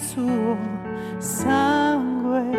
Su suo sangue.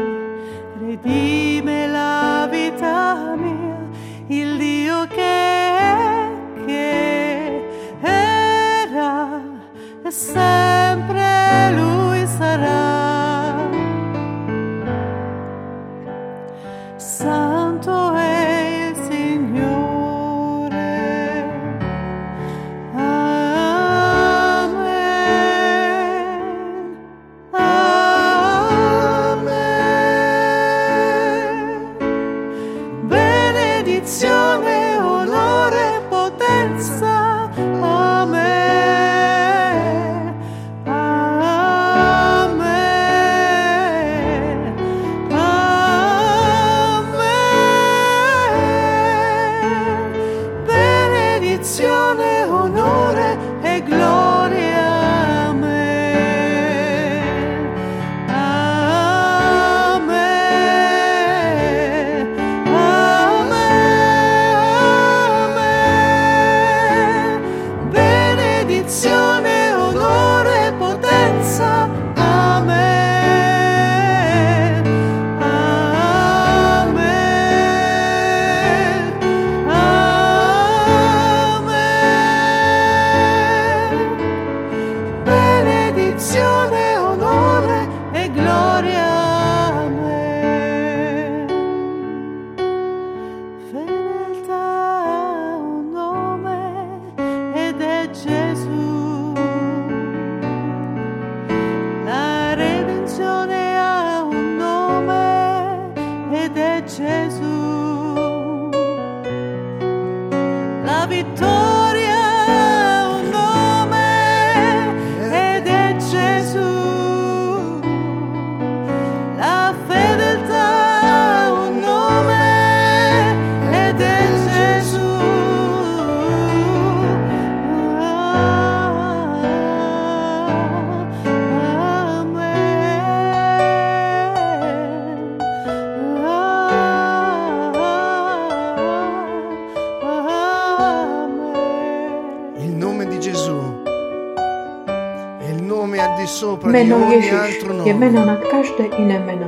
Meno Ježiš je meno nad každé iné meno.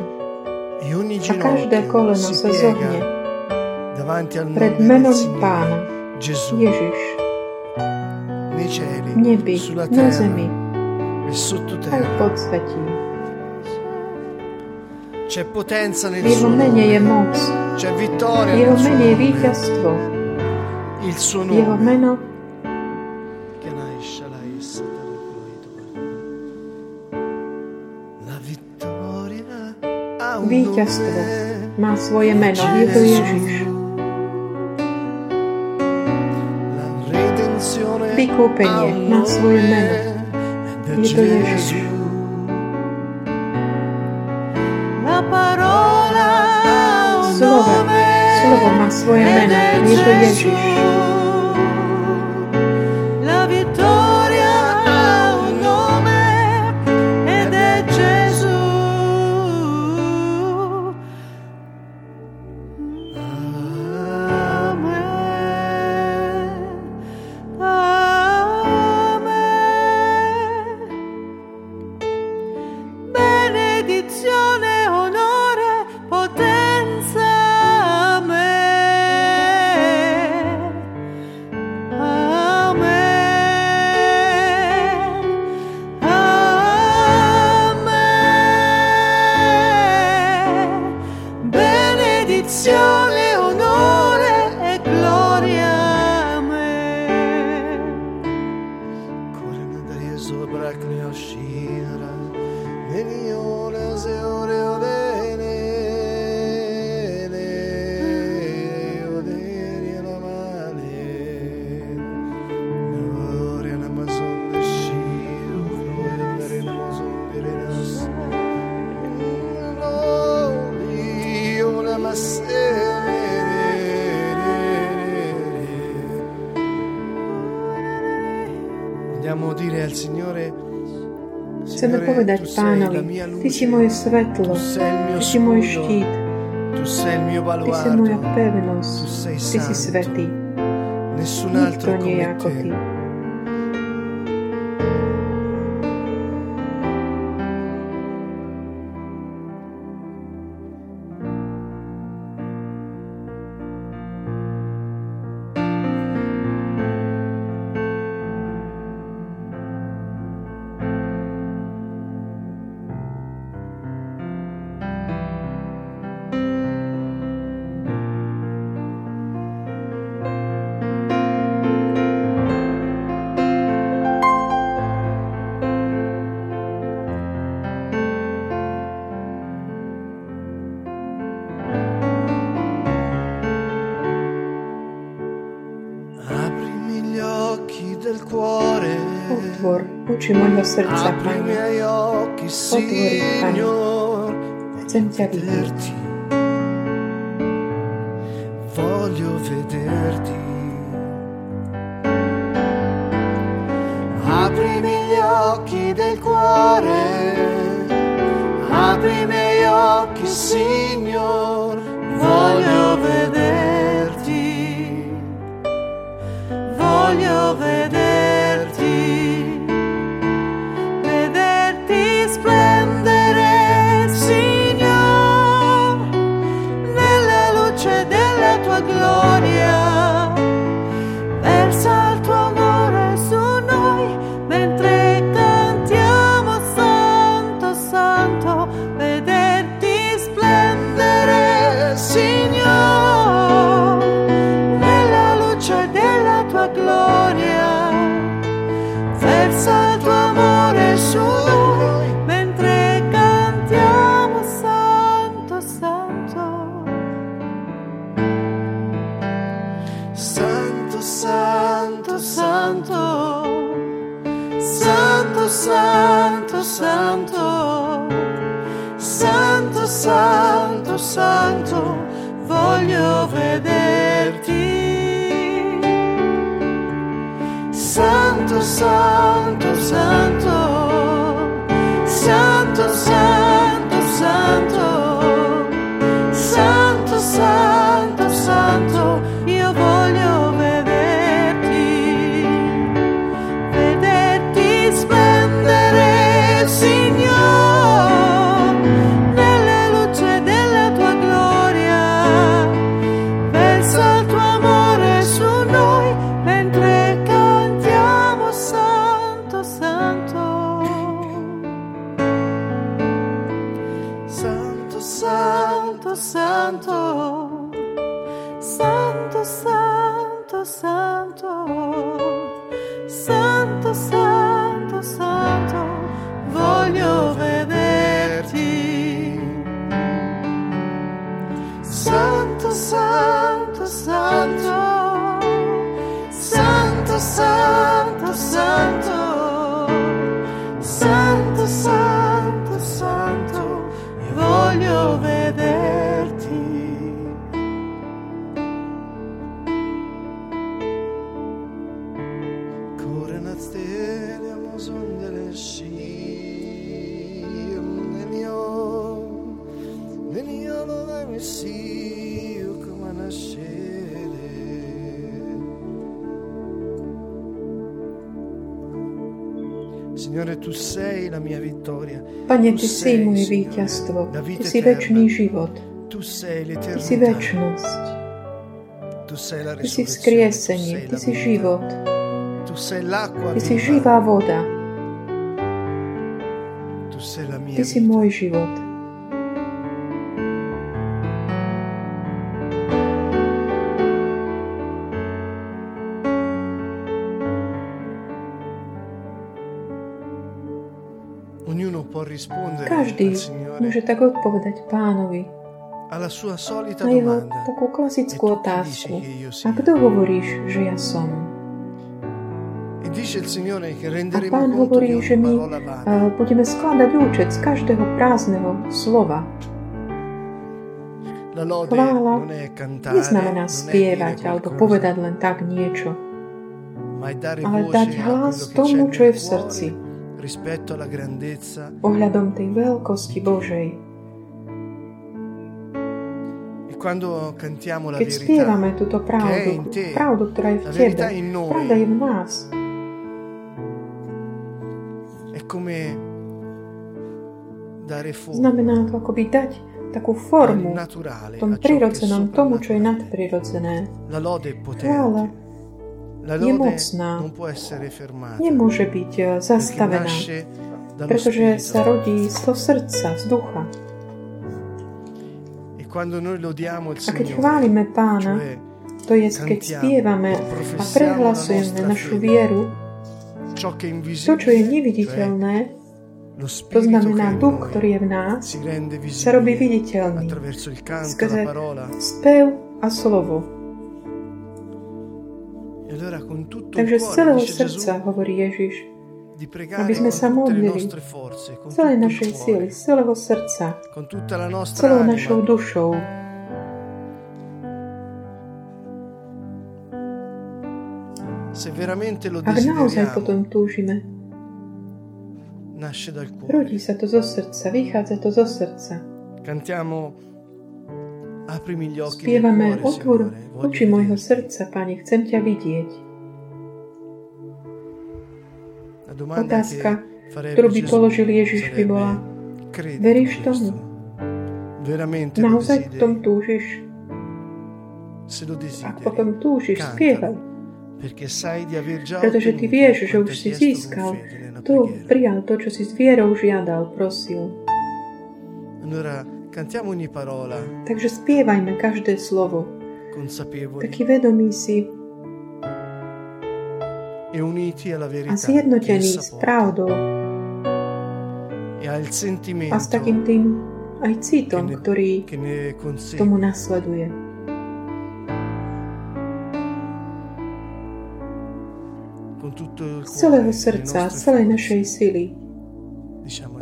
A každé koleno sa zohne pred menom Pána Ježiš. V nebi, na zemi. aj v podsvetí. V jeho mene je moc. Jeho mene je víťazstvo. Jeho meno Víťazstvo má svoje meno, je to Ježiš. Vykúpenie má svoje meno, je to Ježiš. Slovo, slovo má svoje meno, je to Ježiš. Chceme povedať pánovi, Ty si moje svetlo, Ty si môj štít, Ty si moja pevnosť, Ty si svetý. Nikto nie je ako Ty. Chcem ťa vidieť. santo, santo, voglio vederti. Santo, santo, santo. Pane, Ty si môj víťazstvo, Ty si väčší život, Ty si väčnosť, Ty si vzkriesenie, Ty si život, Ty si živá voda, Ty si môj život. Každý môže tak odpovedať pánovi. na jeho takú klasickú otázku. A kto hovoríš, že ja som? A pán hovorí, že my budeme skladať účet z každého prázdneho slova. Chvála neznamená spievať alebo povedať len tak niečo, ale dať hlas tomu, čo je v srdci rispetto alla grandezza ohľadom tej veľkosti Božej. E quando cantiamo la Keď verità, spievame túto pravdu, te, pravdu, ktorá je v tebe, noi, pravda je v nás. È come dare forma, Znamená to akoby dať takú formu v tom prirodzenom tomu, čo je nadprirodzené. Chvála je mocná. Nemôže byť eh, zastavená, pretože sa rodí z toho srdca, z ducha. E a keď chválime Pána, to je, keď spievame a prehlasujeme našu vieru, to, čo je neviditeľné, to znamená, duch, ktorý je v nás, sa robí viditeľný skrze spev a slovo. Takže z celého srdca, hovorí Ježiš, aby sme sa modlili celej našej síly, z celého srdca, celou našou dušou. Ak naozaj potom túžime, rodí sa to zo srdca, vychádza to zo srdca. Spievame, otvor oči môjho srdca, Pane, chcem ťa vidieť. Otázka, ktorú by položil Ježiš, by bola, veríš tomu? Naozaj v tom túžiš? Ak potom túžiš, spievaj. Pretože ty vieš, že už si získal to, prijal to, čo si s vierou žiadal, prosil. Takže spievajme každé slovo. Taký vedomý si. E a zjednotený s pravdou. E a s takým tým aj citom, ktorý tomu nasleduje. Z celého srdca, z celej našej sily.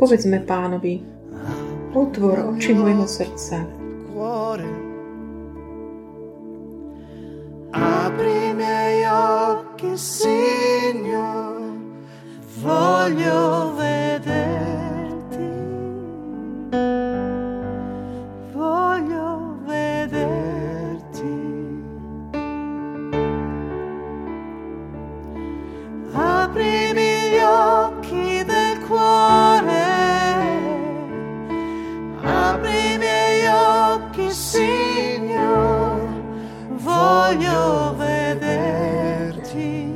Povedzme pánovi, Otvor oči môjho srdca. Apri miei occhi, Signor, voglio voglio vederti.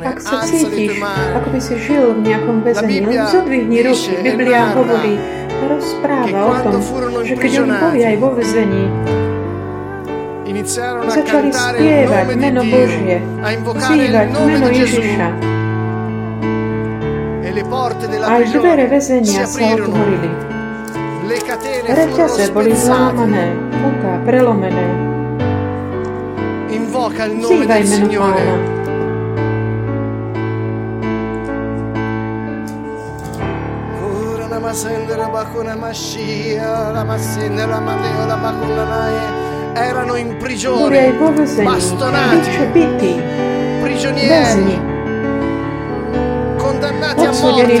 Ak sa cítiš, ako by si žil v nejakom väzení, len zodvihni ruky. Biblia hovorí, rozpráva o tom, že keď oni boli aj vo väzení, začali spievať meno Božie, vzývať meno Ježiša. Aj dvere väzenia sa otvorili. Reťaze boli zlámané, puta prelomené. Vzývaj meno Pána. Erano in prigione, bastonati, prigionieri, condannati a morte.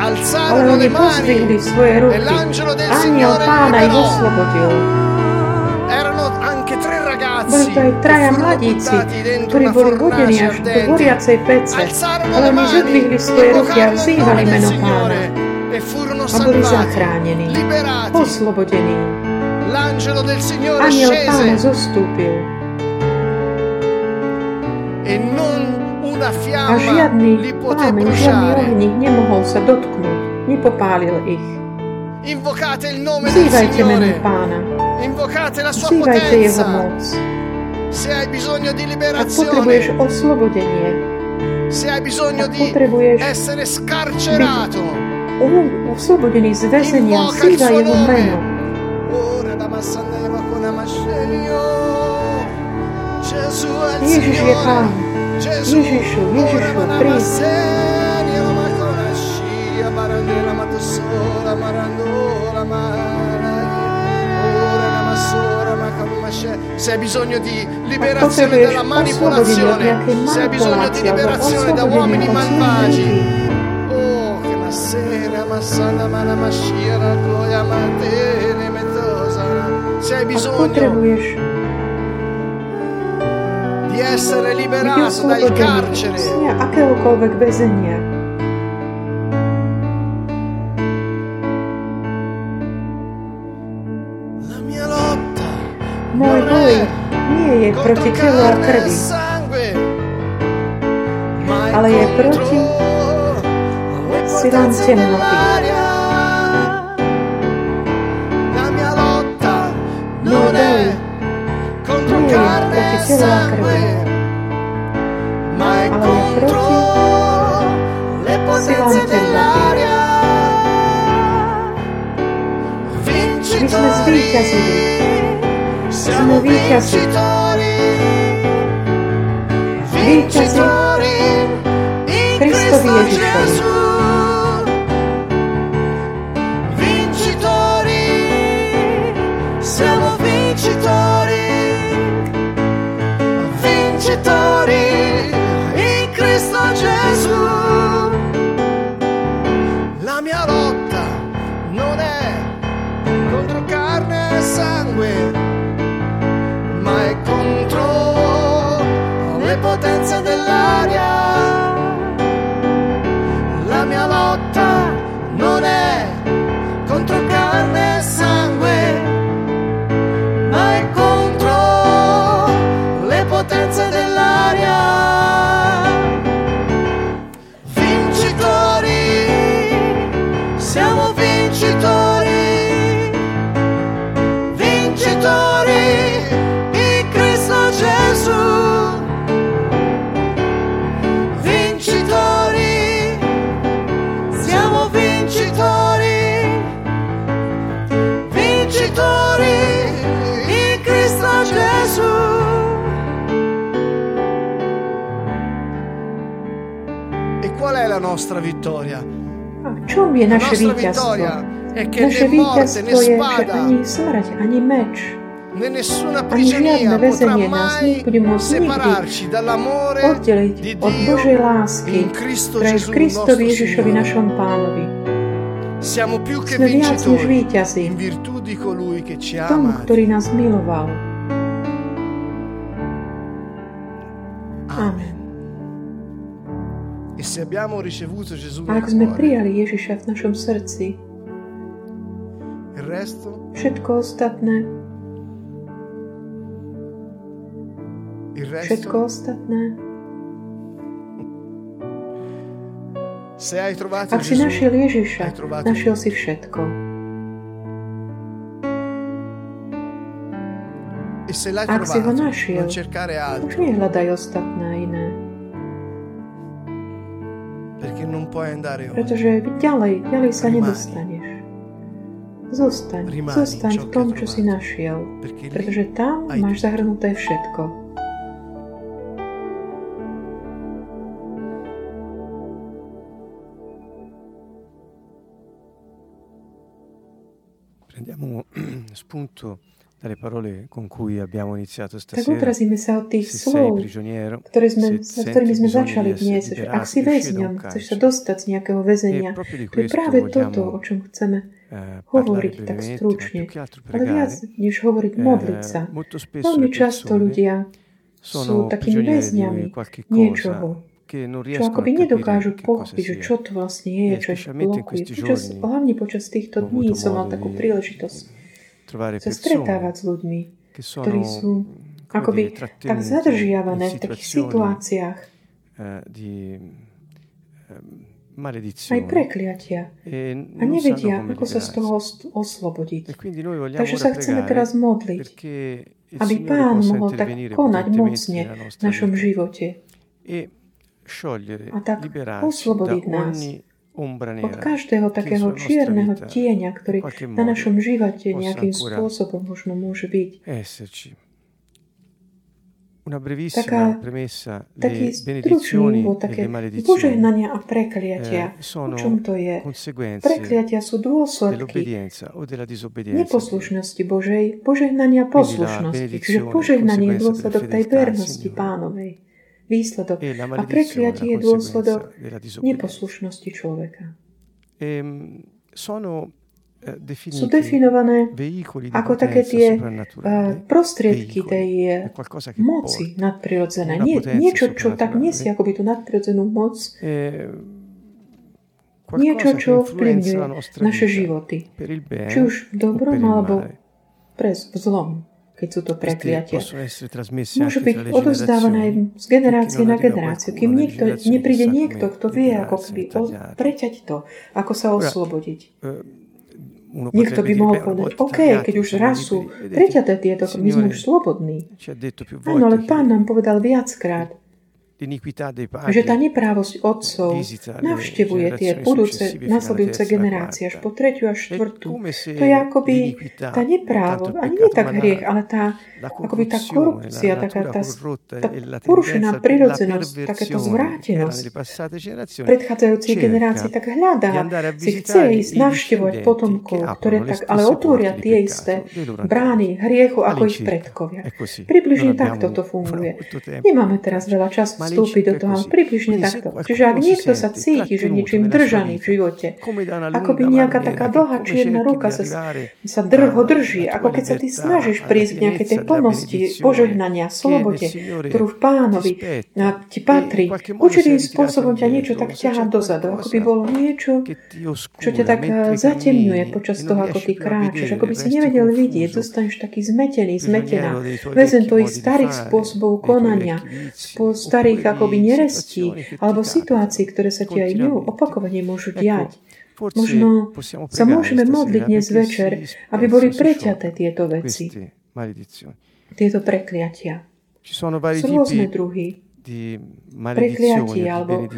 Alzarono le mani e l'angelo del Signore liberò. Boli to aj traja mladíci, ktorí boli vodení až do horiacej pece, ale oni zodvihli svoje ruky a vzývali meno Pána a boli zachránení, oslobodení. Aniel Pána zostúpil a žiadny plameň, žiadny ohník nemohol sa dotknúť, nepopálil ich. Vzývajte meno Pána. Vzývajte Jeho moc. Se hai bisogno di liberazione. Se hai bisogno di essere scarcerato. Oslobodený z väzenia, síva jeho meno. Ježiš je Pán. Ježišu, Ježišu, príď. Marandola, se hai bisogno di liberazione dalla manipolazione, se hai bisogno di liberazione da uomini malvagi. Oh, che la sera massana mana mascira gloria matene metosa. Se hai bisogno di essere liberato dal carcere. Môj boj nie je proti telu a krvi, ale je proti silám temnoty. Môj boj nie je proti telu a krvi, ale je proti silám temnoty. My sme zvíťazili siamo vincitori, vincitori in Cristo Gesù. Potenza nostra vittoria? A v čom je naše víťazstvo? Naše víťazstvo je, že ani smrť, ani meč, žiadne väzenie nás nebude môcť nikdy oddeliť od Božej lásky, ktorá je v Kristovi Ježišovi našom pánovi. Sme viac než víťazí tomu, ktorý nás miloval. Amen. A ak sme prijali Ježiša v našom srdci, všetko ostatné, všetko ostatné, ak si našiel Ježiša, našiel si všetko. Ak si ho našiel, už nehľadaj ostatné iné. Pretože ďalej, ďalej sa nedostaneš. Zostaň, zostaň v tom, čo si našiel, pretože tam máš zahrnuté všetko. Prendiamo spunto Tak odrazíme sa od tých slov, ktoré sme, s ktorými sme začali dnes. Že ak si väzňom, chceš sa dostať z nejakého väzenia, to je práve toto, o čom chceme hovoriť tak stručne. Ale viac než hovoriť, modliť sa. Veľmi často ľudia sú takými väzňami niečoho, čo akoby nedokážu pochopiť, že čo to vlastne je, čo ich blokuje. Počas, hlavne počas týchto dní som mal takú príležitosť sa stretávať s ľuďmi, ktorí sú akoby tak zadržiavané v takých situáciách. eh, eh, aj prekliatia. E a nevedia, ako sa z toho oslobodiť. Takže sa chceme teraz modliť, aby Pán mohol tak konať mocne v našom živote. e a tak oslobodiť nás od každého takého čierneho tieňa, ktorý na našom živote nejakým spôsobom možno môže byť. Taká, taký stručný úvod, také požehnania a prekliatia. Eh, o čom to je? Prekliatia sú dôsledky neposlušnosti Božej, požehnania poslušnosti. Čiže požehnanie je dôsledok tej vernosti pánovej výsledok. E a prekliatie je dôsledok neposlušnosti človeka. Ehm, eh, sú definované ako také tie uh, prostriedky tej moci nadprirodzené. Nie, niečo, čo tak nesie akoby tú nadprirodzenú moc, niečo, čo vplyvňuje naše životy. Či už v dobrom, alebo pre v zlom keď sú to prekliatia. Môžu byť odovzdávané z generácie na generáciu, kým niekto, nepríde niekto, kto vie, ako keby preťať to, ako sa oslobodiť. Niekto by mohol povedať, OK, keď už raz sú preťaté tieto, my sme už slobodní. Áno, ale pán nám povedal viackrát, že tá neprávosť otcov navštevuje tie budúce, nasledujúce generácie až po tretiu a štvrtú. To je akoby tá neprávo, ani nie tak hriech, ale tá, akoby tá korupcia, taká tá, tá porušená prirodzenosť, takéto zvrátenosť. predchádzajúcej generácii tak hľadá, si chce ísť navštevovať potomkov, ktoré tak ale otvoria tie isté brány hriechu ako ich predkovia. Približne takto to funguje. Nemáme teraz veľa času vstúpiť do toho, približne takto. Čiže ak niekto sa cíti, že niečím držaný v živote, ako by nejaká taká dlhá čierna ruka sa, sa drho drží, ako keď sa ty snažíš prísť k nejakej tej plnosti, požehnania, slobode, ktorú v pánovi ti patrí, určitým spôsobom ťa niečo tak ťahá dozadu, ako by bolo niečo, čo ťa tak zatemňuje počas toho, ako ty kráčaš, ako by si nevedel vidieť, zostaneš taký zmetený, zmetená, väzen tvojich starých spôsobov konania, starých svojich akoby nerestí alebo situácií, ktoré sa ti aj ňou opakovane môžu diať. Možno sa môžeme modliť dnes večer, aby boli preťaté tieto veci, tieto prekliatia. Sú rôzne druhy prekliatí alebo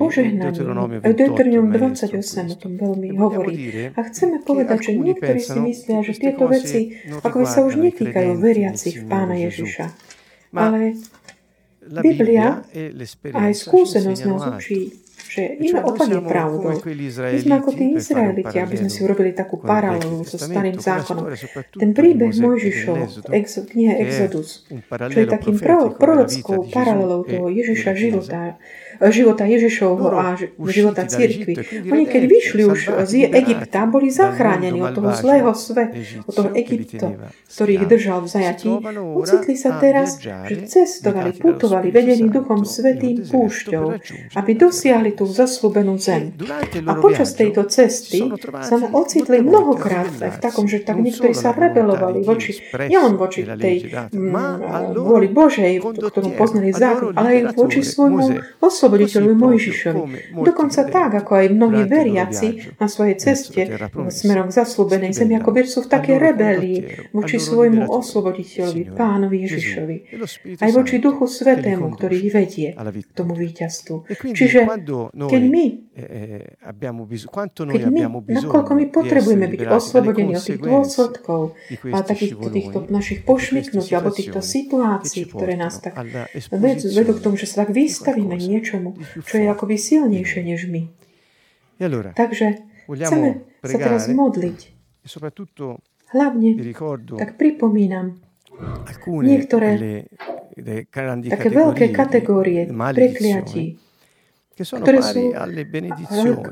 požehnaní. Deuteronomium 28 o tom veľmi hovorí. A chceme povedať, že niektorí si myslia, že tieto veci ako by sa už netýkajú veriacich v Pána Ježiša. Ale Biblia aj skúsenosť nás učí, že iné opak je pravdou. My sme ako tí Izraeliti, aby sme si urobili takú paralelu so starým zákonom. Ten príbeh Mojžišov, exo, knihe Exodus, čo je takým prorockou paralelou toho Ježiša života, života Ježišovho a života církvy. Oni keď vyšli už z Egypta, boli zachránení od toho zlého sveta, od toho Egypta, ktorý ich držal v zajatí. Ucitli sa teraz, že cestovali, putovali, vedení Duchom Svetým púšťou, aby dosiahli tú zaslúbenú zem. A počas tejto cesty sa ocitli mnohokrát v takom, že tak niektorí sa rebelovali voči, nielen voči tej mm, vôli Božej, ktorú poznali zákon, ale aj voči svojmu osloboditeľovi Mojžišovi. Dokonca tak, ako aj mnohí veriaci na svojej ceste smerom k zaslúbenej zemi, ako sú v takej rebelii voči svojmu osloboditeľovi, pánovi Ježišovi. Aj voči Duchu Svetému, ktorý ich vedie k tomu víťazstvu. Čiže keď my, keď my, nakoľko my potrebujeme byť oslobodení od tých dôsledkov a takých týchto našich pošmyknutí alebo týchto situácií, ktoré nás tak vedú k tomu, že sa tak vystavíme niečo niečomu, čo je akoby silnejšie než my. Takže chceme sa teraz modliť. E Hlavne, tak pripomínam niektoré také veľké kategórie prekliatí, ktoré sú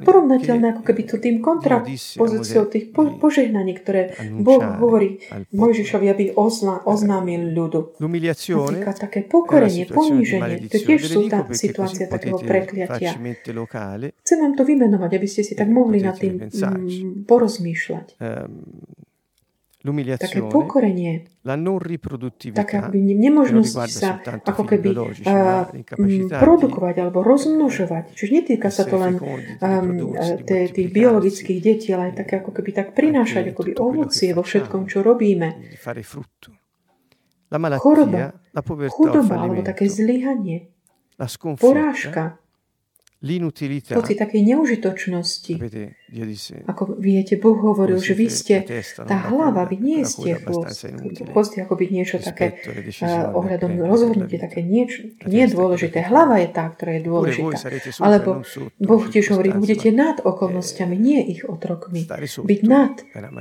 porovnateľné ako keby to tým kontrapozíciou tých po, požehnaní, ktoré Boh hovorí Mojžišovi, aby ozna, oznámil ľudu. Napríklad také pokorenie, poníženie, to tiež sú tá situácia takého prekliatia. Chcem vám to vymenovať, aby ste si tak mohli nad tým mm, porozmýšľať. Také pokorenie, akoby nemožnosť sa ako keby produkovať alebo rozmnožovať. Čiže netýka sa to len um, tých biologických detí, ale aj také ako keby tak prinášať akoby ovocie vo všetkom, čo robíme. Choroba, chudoba alebo také zlyhanie, porážka, pocit takej neužitočnosti. Ako viete, Boh hovoril, že vy ste tá hlava, vy nie ste chvost. Chvost je byť niečo také uh, ohľadom rozhodnutie, také niečo, nie je dôležité. Hlava je tá, ktorá je dôležitá. Alebo Boh tiež hovorí, budete nad okolnostiami, nie ich otrokmi. Byť nad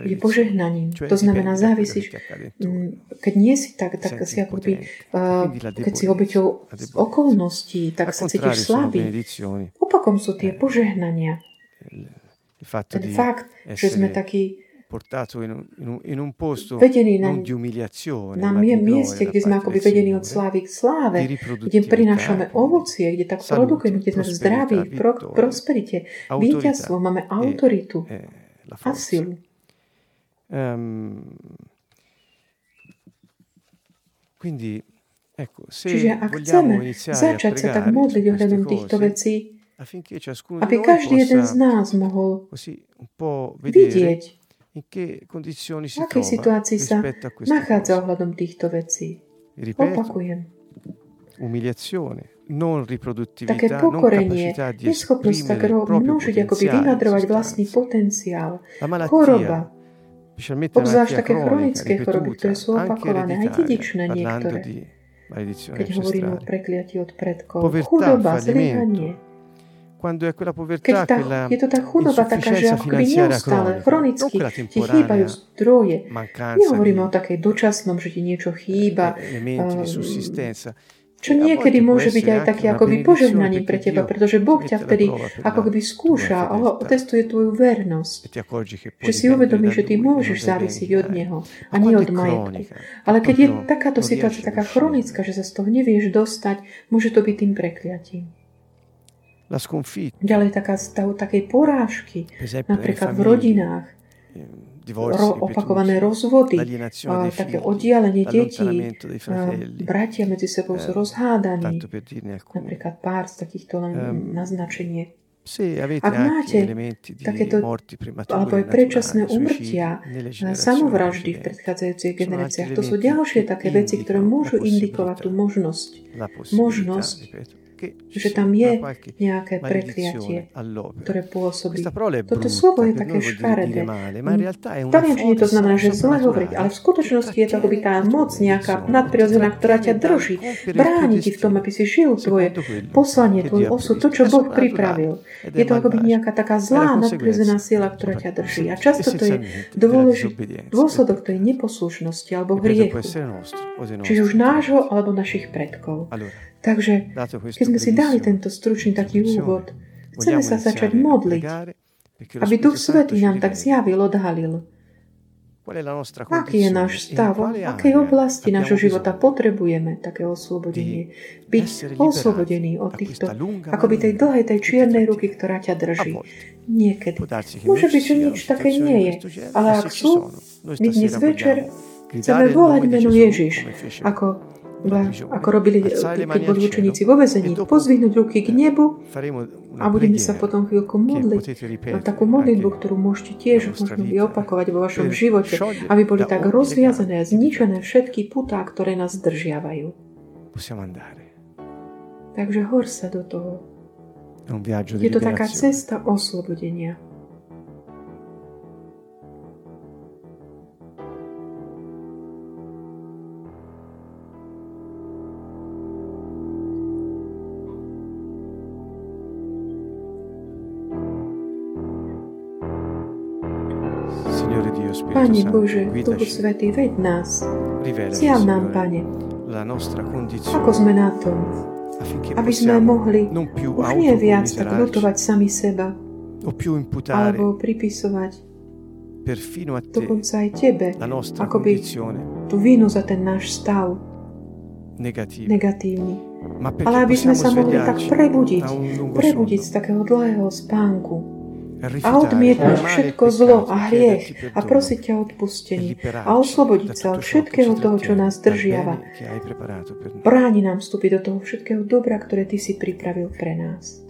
je požehnaním. To znamená, závisíš, mm, keď nie si tak, tak si akoby, uh, keď si obeťou okolností, tak sa cítiš slabý. Opakom sú tie požehnania. Ten fakt, že sme takí vedení na, na mieste, kde sme akoby vedení od slávy k sláve, kde prinášame ovocie, kde tak produkujeme, kde sme zdraví, pro, prosperite, víťazstvo, máme autoritu e a silu. Um, quindi, ecco, se Čiže ak chceme začať sa tak modliť ohľadom týchto vecí, aby každý jeden z nás mohol vidieť, v akej situácii sa nachádza ohľadom týchto vecí. Opakujem. Také pokorenie, neschopnosť tak množiť, ako by vyjadrovať vlastný potenciál. Choroba, obzvlášť také chronické choroby, ktoré sú opakované, aj dedičné niektoré. Keď hovoríme o prekliati od predkov. Chudoba, zlyhanie, keď tá, je to tá chudoba taká, že ako keby neustále, chronicky ti chýbajú zdroje. Nehovoríme o takej dočasnom, že ti niečo chýba, čo niekedy môže byť aj také akoby požehnaním pre teba, pretože Boh ťa vtedy ako keby skúša a testuje tvoju vernosť. Že si uvedomí, že ty môžeš závisiť od Neho a nie od majetku. Ale keď je takáto situácia taká chronická, že sa z toho nevieš dostať, môže to byť tým prekliatím. Ďalej taká stav takej porážky, napríklad v rodinách, ro, opakované rozvody, a, také oddialenie detí, bratia medzi sebou sú rozhádaní, napríklad pár z takýchto len um, naznačenie. Ak máte takéto, alebo aj predčasné umrtia, samovraždy v predchádzajúcich generáciách, to sú ďalšie také veci, ktoré môžu indikovať tú možnosť, možnosť že tam je nejaké prekliatie, ktoré pôsobí. Toto slovo je také škaredé. V taliančine to znamená, že zle hovoriť, ale v skutočnosti je to akoby tá moc nejaká nadprirodzená, ktorá ťa drží, bráni ti v tom, aby si žil tvoje poslanie, tvoj osud, to, čo Boh pripravil. Je to akoby nejaká taká zlá nadprirodzená sila, ktorá ťa drží. A často to je dôležitý dôsledok tej neposlušnosti alebo hriechu. Čiže už nášho alebo našich predkov. Takže, keď sme si dali tento stručný taký úvod, chceme sa začať modliť, aby Duch Svetý nám tak zjavil, odhalil. Aký je náš stav? V akej oblasti nášho života potrebujeme také oslobodenie? Byť oslobodený od týchto, akoby tej dlhej, tej čiernej ruky, ktorá ťa drží. Niekedy. Môže byť, že nič také nie je, ale ak sú, my dnes večer chceme volať meno Ježiš, ako ako robili, keď boli učeníci vo vezení, pozvihnúť ruky k nebu a budeme sa potom chvíľku modliť na takú modlitbu, ktorú môžete tiež možno opakovať vo vašom živote, aby boli tak rozviazané a zničené všetky putá, ktoré nás zdržiavajú. Takže hor sa do toho. Je to taká cesta oslobodenia. Pane Bože, Duchu Svetý, veď nás. Zjav nám, Pane, ako sme na tom, aby sme mohli už nie viac tak lutovať sami seba, alebo pripisovať dokonca aj Tebe, akoby tú vinu za ten náš stav. Negatívny. Ale aby sme sa mohli tak prebudiť, prebudiť z takého dlhého spánku, a odmietnúť všetko zlo a hriech a prosiť ťa o odpustení a oslobodiť sa od všetkého toho, čo nás držiava. Bráni nám vstúpiť do toho všetkého dobra, ktoré Ty si pripravil pre nás.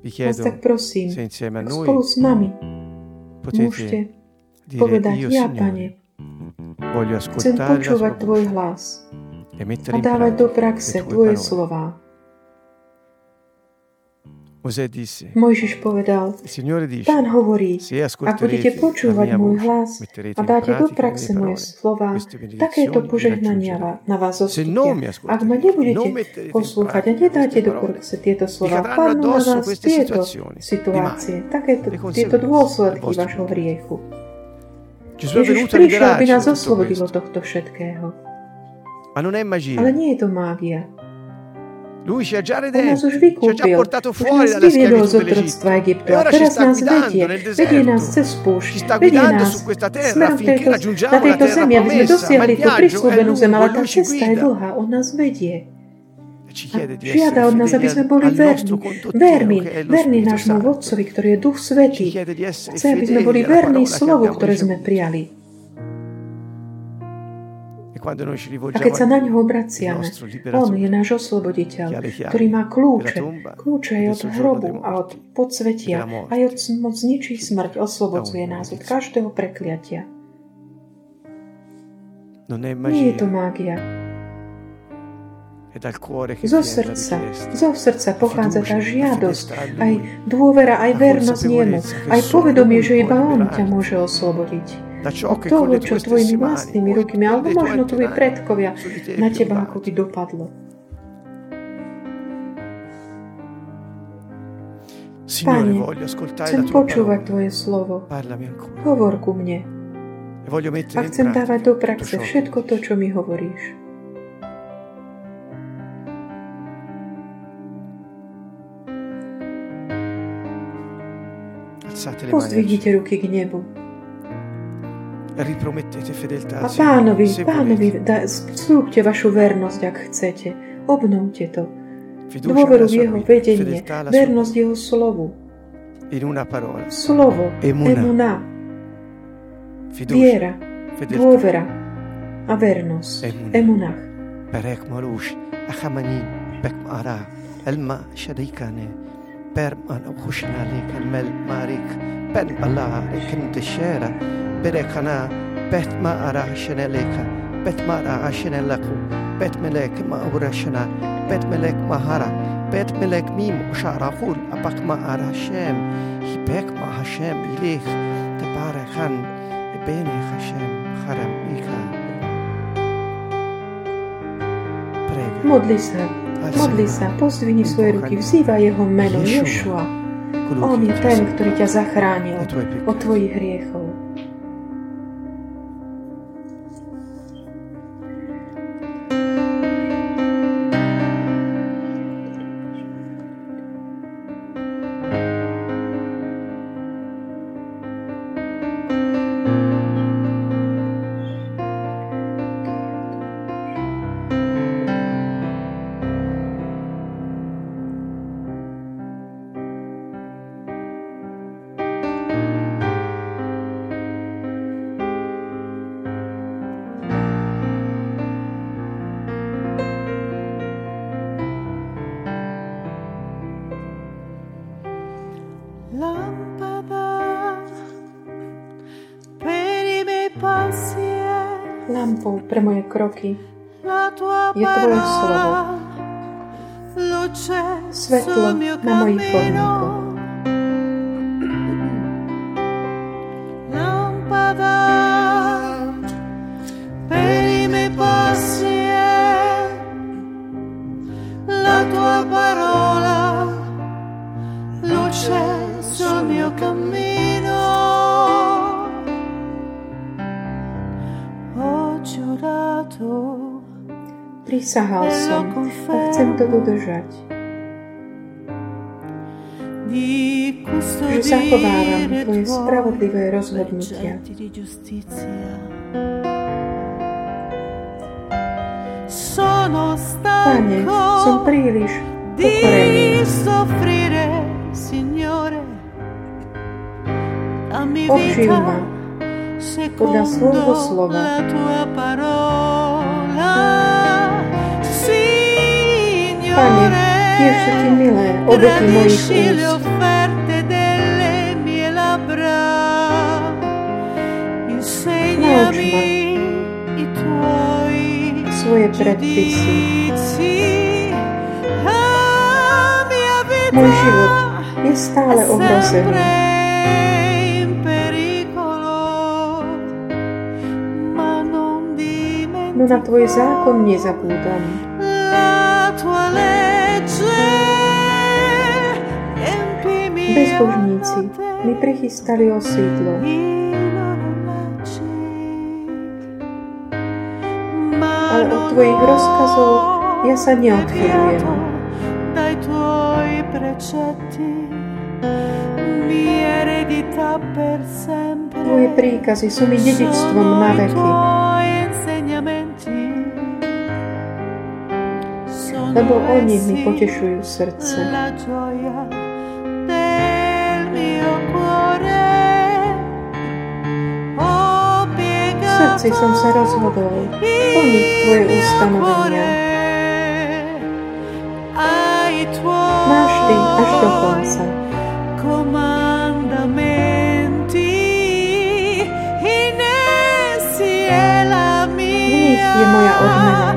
Vás tak prosím, spolu s nami môžete povedať, ja, Pane, chcem počúvať Tvoj hlas e a dávať do praxe Tvoje slova Mojžiš povedal, Pán hovorí, ak budete počúvať môj hlas a dáte do praxe moje slova, takéto požehnania na vás zostupia. Ak ma nebudete poslúchať a nedáte do praxe tieto slova, padnú na vás tieto situácie, takéto, tieto dôsledky vašho hriechu. Ježiš prišiel, aby nás oslobodil od tohto všetkého. Ale nie je to mágia. Lui ci ha già redento, ci ha già portato fuori dalla schiavitù dell'Egitto. E ora ci sta guidando nel deserto. Ci sta guidando su questa terra affinché raggiungiamo la terra promessa. Ma il viaggio è lungo, Lui ci guida. Žiada od nás, aby sme boli verní, verní, verní nášmu Vodcovi, ktorý je Duch Svetý. Chce, aby sme boli verní slovu, ktoré sme prijali. A keď sa na ňo obraciame, on je náš osloboditeľ, ktorý má kľúče, kľúče aj od hrobu a od podsvetia, aj od moc ničí smrť, oslobodzuje nás od každého prekliatia. Nie je to mágia. Zo srdca, zo srdca pochádza tá žiadosť, aj dôvera, aj vernosť jemu, aj povedomie, že iba on ťa môže oslobodiť od toho, čo tvojimi vlastnými rukami, alebo možno tvoji predkovia na teba ako by dopadlo. Pane, chcem počúvať Tvoje slovo. Hovor ku mne. E A chcem dávať do praxe všetko to, čo mi hovoríš. Pozdvihnite ruky k nebu. Ripromettete fedeltà A pánovi, pánovi da, slúbte vašu vernosť, ak chcete. Obnovte to. Dôveru v jeho vedenie, vernosť jeho slovu. In una parola. Slovo, emuna. Viera, dôvera a vernosť. Emunach. Perek marush, achamani, pek mara, elma shadikane, per man khushna lek, mel marik, pen Allah, ikin teshera, berekana bet ma ara sheneleka bet ma ara shenelaku bet melek ma ura shana Bet melek mahara, bet melek mim sharahul apak ma'ar Hashem, hipek ma Hashem ilich, tebarechan, bene Hashem, charam ika. Modli sa, modli sa, pozdvihni svoje ruky, vzýva jeho meno, Ješua. On je ten, ktorý ťa zachránil od tvojich hriechov. Kroky je Tvoje slovo. Svetlo na mojich chodníkoch. Prisahal som a chcem to dodržať. Že zachovávam Tvoje spravodlivé rozhodnutia. Pane, som príliš pokorený. Obživ ma podľa svojho slova. Pane, tie sú ti milé obety mojich úst. Nauč ma svoje predpisy. Môj život je stále ohrozený. No na tvoj zákon nezabúdam. Bezbožníci mi prichystali osídlo. Ale od tvojich rozkazov ja sa neodchylujem. Tvoje príkazy sú mi dedičstvom na veky. Lebo oni mi potešujú srdce. srdci som sa rozhodol plniť Tvoje ustanovenia. Ty až do konca. V nich je moja odmena.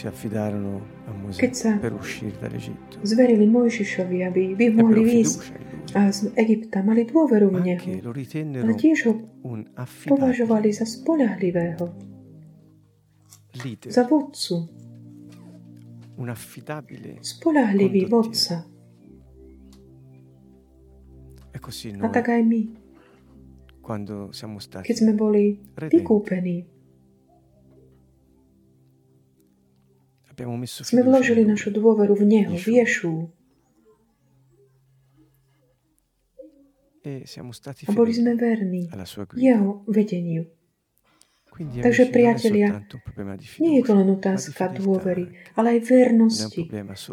Si affidarono a Mosè per uscire dall'Egitto. Zverili Mojžišovi, aby by mohli výjsť z Egypta, mali dôveru v Neho. Ale tiež ho považovali za spolahlivého. Za vodcu. Spolahlivý vodca. A tak aj my. Keď sme boli vykúpení, Sme vložili našu dôveru v Neho, v Ješu. A boli sme verní Jeho vedeniu. Takže, priatelia, nie je to len otázka dôvery, ale aj vernosti.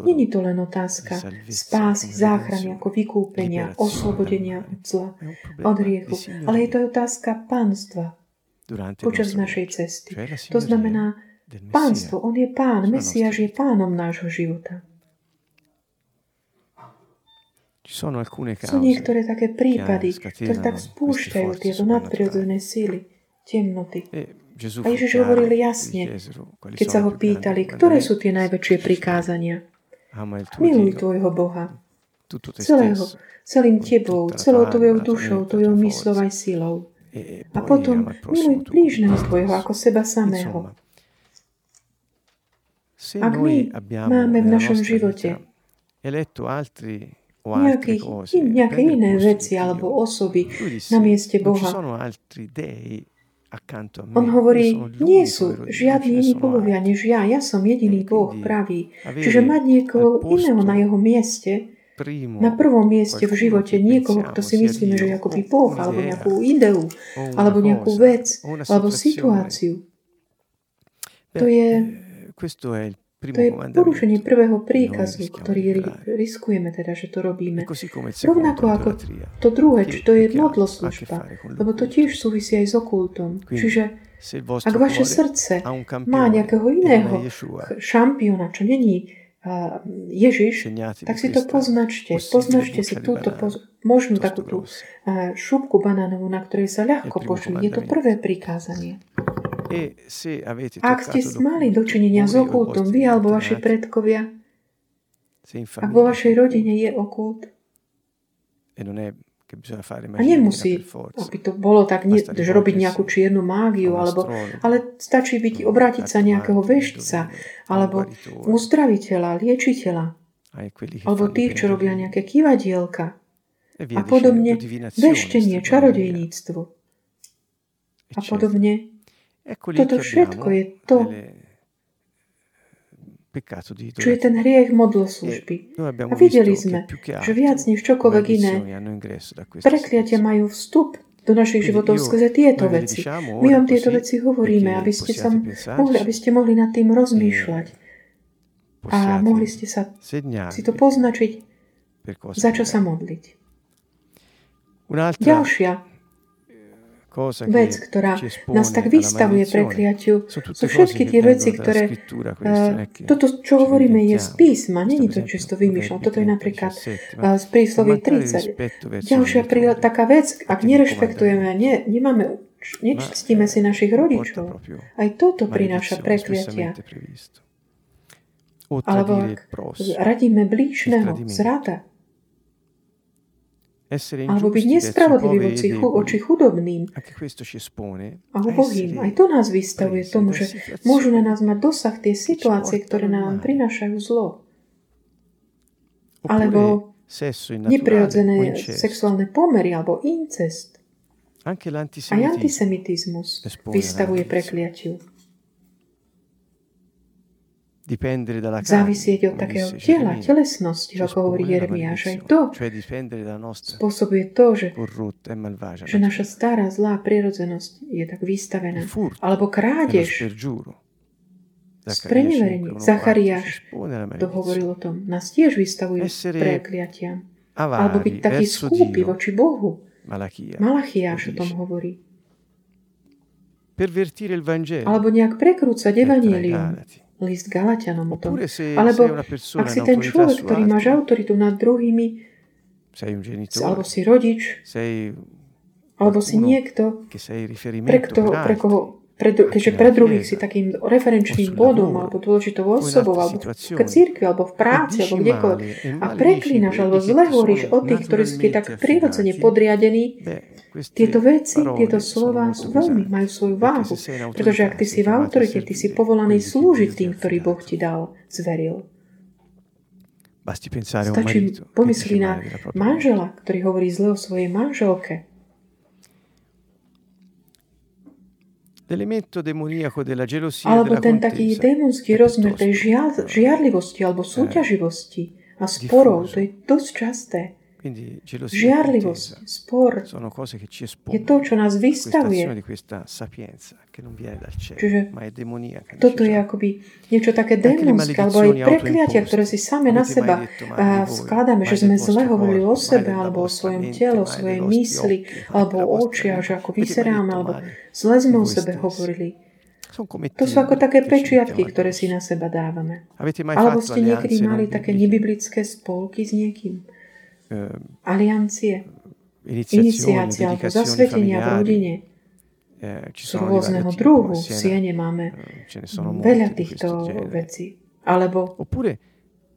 Nie je to len otázka spásy, záchrany, ako vykúpenia, oslobodenia od zla, od riechu, ale je to otázka pánstva počas našej cesty. To znamená Pánstvo, On je Pán, Mesiaš je Pánom nášho života. Sú niektoré také prípady, ktoré tak spúšťajú tieto nadprirodzené síly, temnoty. E, A Ježiš hovoril jasne, keď sa ho pýtali, ktoré sú tie najväčšie prikázania. Miluj tvojho Boha, celého, celým tebou, celou tvojou dušou, tvojou myslou aj silou. E, A potom miluj blížneho tvojho ako seba samého. Ak my máme v našom živote nejakých, nejaké iné veci alebo osoby na mieste Boha, on hovorí, nie sú žiadni iní bohovia než ja, ja som jediný Boh pravý. Čiže mať niekoho iného na jeho mieste, na prvom mieste v živote niekoho, kto si myslíme, že je akoby Boh, alebo nejakú ideu, alebo nejakú vec, alebo situáciu. To je to je porušenie prvého príkazu, ktorý riskujeme teda, že to robíme. Rovnako ako to druhé, či to je modloslužba, lebo to tiež súvisí aj s okultom. Čiže ak vaše srdce má nejakého iného šampiona, čo není Ježiš, tak si to poznačte. Poznačte si túto poz- možnú takú tú šupku banánovú, na ktorej sa ľahko pošli. Je to prvé prikázanie. E ak ste mali dočinenia s okultom, vy alebo vaši predkovia, ak vo vašej rodine je okult, e a nemusí, aby to bolo tak, nie, že robiť nejakú čiernu mágiu, alebo, ale stačí byť, obrátiť sa nejakého veštica, alebo uzdraviteľa, liečiteľa, alebo tých, čo robia nejaké kývadielka. E a podobne, veštenie, čarodejníctvo. A podobne. Toto všetko je to, čo je ten hriech modloslužby. A videli sme, že viac než čokoľvek iné, prekliatia majú vstup do našich životov skrze tieto veci. My vám tieto veci hovoríme, aby ste, sa mohli, aby ste mohli nad tým rozmýšľať. A mohli ste sa si to poznačiť, za čo sa modliť. Ďalšia vec, ktorá nás tak vystavuje prekliatiu, sú všetky tie veci, ktoré... Uh, toto, čo hovoríme, je z písma, není to čisto vymýšľam. Toto je napríklad z prísloví 30. Ďalšia prí, taká vec, ak nerešpektujeme, ne, nemáme, nečistíme si našich rodičov, aj toto prináša prekliatia. Alebo ak radíme blížneho, zrada, alebo byť nespravodlivý voči, chudobným a ubohým. Aj to nás vystavuje tomu, že môžu na nás mať dosah tie situácie, ktoré nám prinášajú zlo. Alebo neprirodzené sexuálne pomery alebo incest. Aj antisemitizmus vystavuje prekliatiu závisieť od takého tela, telesnosti, ako hovorí Jeremiáš. Aj to spôsobuje to, že, že naša stará zlá prirodzenosť je tak vystavená. Alebo krádež, spreneverenie. Zachariáš to hovoril o tom. Nás tiež vystavujú prekliatiam. Alebo byť taký skúpy voči Bohu. Malachiáš o tom hovorí. Alebo nejak prekrúcať evanelium list Galatianom o tom. Alebo ak si ten človek, ktorý máš autoritu nad druhými, alebo si rodič, alebo si niekto, pre, kto, pre koho pre, keďže pre druhých si takým referenčným bodom alebo dôležitou osobou, alebo v církvi, alebo v práci, alebo kdekoľvek a preklínaš, alebo zle hovoríš o tých, ktorí sú ti tak prirodzene podriadení, tieto veci, tieto slova sú veľmi, majú svoju váhu. Pretože ak ty si v autorite, ty si povolaný slúžiť tým, ktorý Boh ti dal, zveril. Stačí pomyslí na manžela, ktorý hovorí zle o svojej manželke. Alebo ten taký démonský rozmer tej žiarlivosti alebo eh, súťaživosti a sporov, to je dosť časté. Žiarlivosť, spor. Je to, čo nás vystavuje. Čiže toto je akoby niečo také démonské, alebo aj prekliatia, ktoré si same na seba skladáme, že sme zle hovorili o sebe, alebo o svojom tele, o svojej mysli, alebo o očiach, že ako vyzeráme, alebo zle sme o sebe hovorili. To sú ako také pečiatky, ktoré si na seba dávame. Alebo ste niekedy mali také nebiblické spolky s niekým aliancie, iniciácie alebo zasvetenia v rodine. Eh, z rôzneho druhu. V Siene máme eh, veľa týchto vecí. Alebo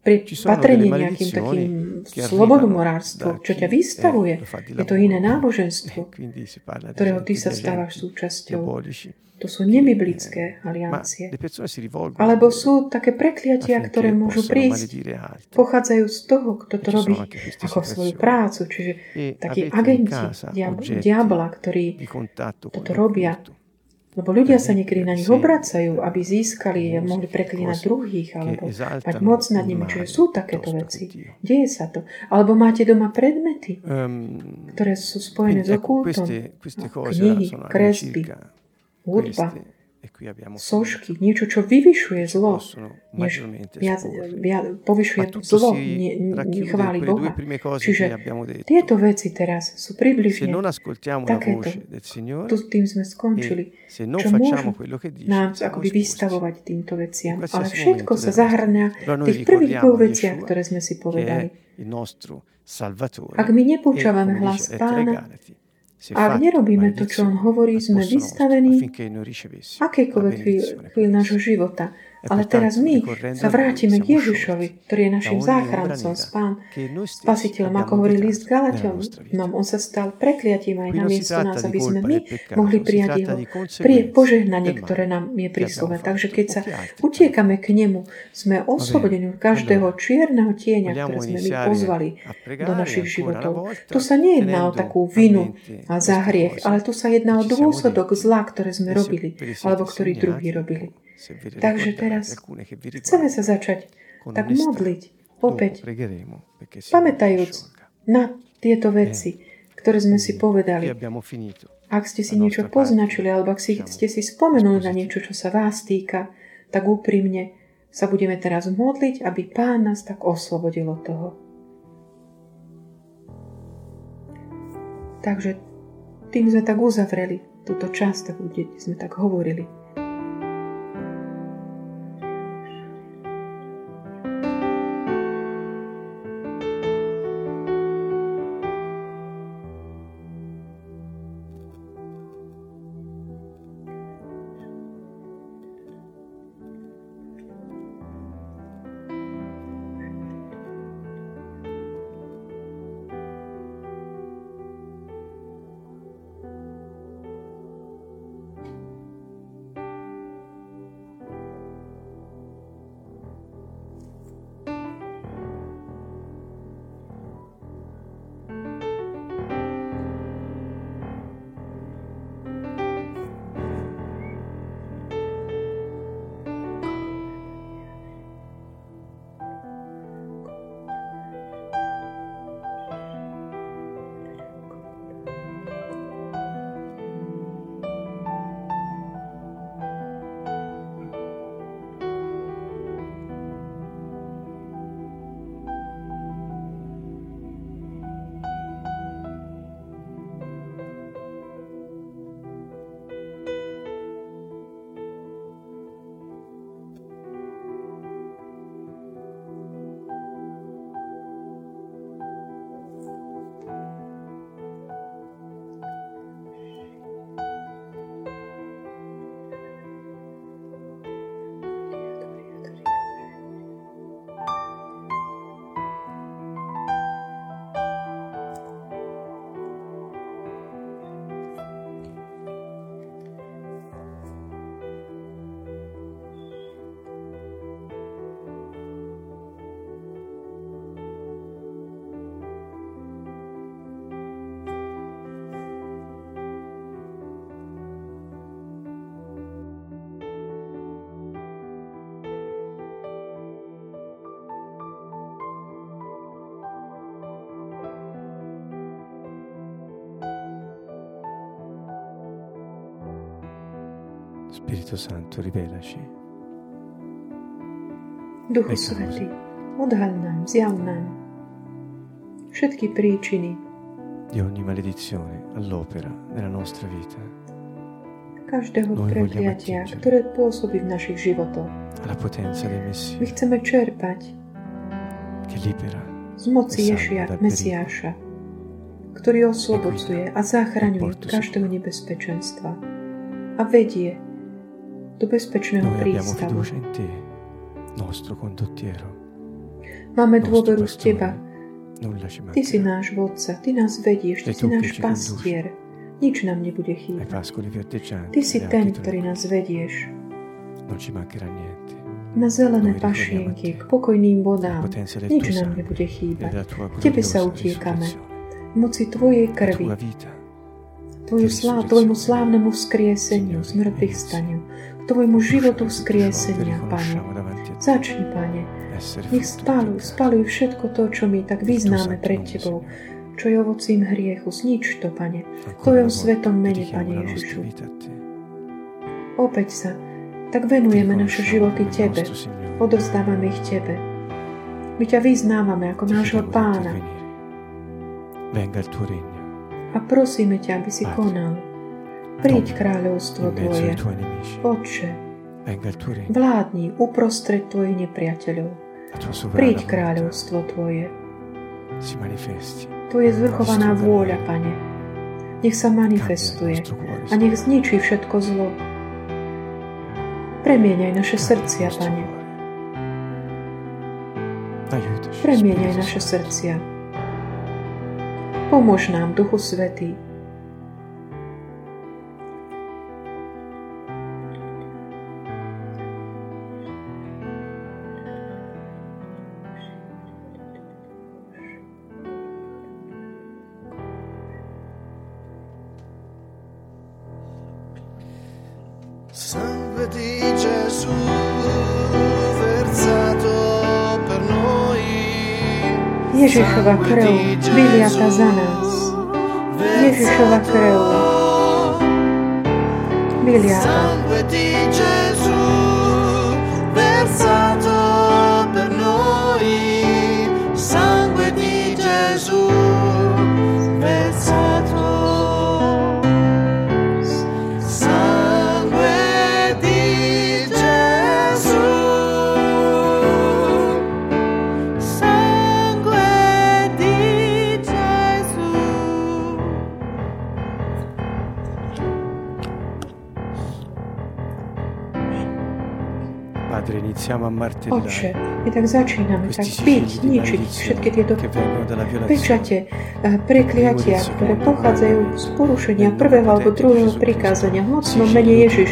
pri patrení nejakým takým slobodomorárstvo, čo ťa eh, vystavuje, je to iné náboženstvo, ktorého ty sa stávaš súčasťou. To sú nebiblické aliancie. Alebo sú také prekliatia, ktoré môžu prísť. Pochádzajú z toho, kto to robí ako svoju prácu. Čiže takí agenti diabla, ktorí toto robia. Lebo ľudia sa niekedy na nich obracajú, aby získali a mohli preklínať druhých, alebo mať moc nad nimi. Čiže sú takéto veci. Deje sa to. Alebo máte doma predmety, ehm, ktoré sú spojené s okultom. Knihy, kresby, hudba, sošky, niečo, čo vyvyšuje zlo, než viac, viac, povyšuje zlo, ne, nechváli Boha. Čiže tieto veci teraz sú približne takéto. Tu tým sme skončili. Čo môžu nám akoby vystavovať týmto veciam. Ale všetko sa zahrňa v tých prvých dvoch veciach, ktoré sme si povedali. Ak my nepúčavame hlas Pána, ak nerobíme to, čo on hovorí, sme vystavení akejkoľvek chvíli nášho života. Ale teraz my sa vrátime k Ježišovi, ktorý je našim záchrancom, spán, spasiteľom, ako hovorí list Galatiom. No, on sa stal prekliatím aj na miesto nás, aby sme my mohli prijať jeho prie požehnanie, ktoré nám je príslovené. Takže keď sa utiekame k nemu, sme oslobodení od každého čierneho tieňa, ktoré sme my pozvali do našich životov. Tu sa nejedná o takú vinu a za hriech, ale tu sa jedná o dôsledok zla, ktoré sme robili, alebo ktorý druhý robili. Takže teraz chceme sa začať tak modliť opäť, pamätajúc na tieto veci, ktoré sme si povedali. Ak ste si niečo poznačili, alebo ak si, ste si spomenuli na niečo, čo sa vás týka, tak úprimne sa budeme teraz modliť, aby Pán nás tak oslobodil od toho. Takže tým sme tak uzavreli túto časť, kde sme tak hovorili. Spirito Santo, rivelaci. Duchu Svetý, odhal nám, zjav nám všetky príčiny di ogni maledizione all'opera nella nostra vita. Každého prekliatia, ktoré pôsobí v našich životoch. Alla potenza del Messia. My chceme čerpať che libera z moci Ješia, Mesiáša, ktorý oslobodzuje a zachraňuje každého nebezpečenstva a vedie do bezpečného prístavu. Máme dôveru v Teba, Ty si náš vodca, Ty nás vedieš, Ty si náš pastier. Nič nám nebude chýbať. Ty si ten, ktorý nás vedieš. Na zelené pašienky, k pokojným vodám. Nič nám nebude chýbať. Tebe sa utiekame. Moci Tvojej krvi. Tvoju slá, tvojmu slávnemu vzkrieseniu, zmrtvých staniu, k Tvojmu životu vzkriesenia, Pane. Začni, Pane, nech spaluj, spaluj všetko to, čo my tak vyznáme pred Tebou, čo je ovocím hriechu. Znič to, Pane, v Tvojom svetom mene, Pane Ježišu. Opäť sa tak venujeme naše životy Tebe, odozdávame ich Tebe. My ťa vyznávame ako nášho pána. A prosíme ťa, aby si konal. Príď kráľovstvo Tvoje. Otče, vládni uprostred Tvojich nepriateľov. Príď kráľovstvo Tvoje. Tvoje zvrchovaná vôľa, Pane. Nech sa manifestuje a nech zničí všetko zlo. Premieňaj naše srdcia, Pane. Premieňaj naše srdcia. Pomôž nám, Duchu Svetý, Ježišova krv vyliata za nás. Ježišova krv vyliata. Oče, my tak začíname tak byť, ničiť všetky tieto pečate, prekliatia, ktoré pochádzajú z porušenia prvého alebo druhého prikázania v mocnom mene Ježiš.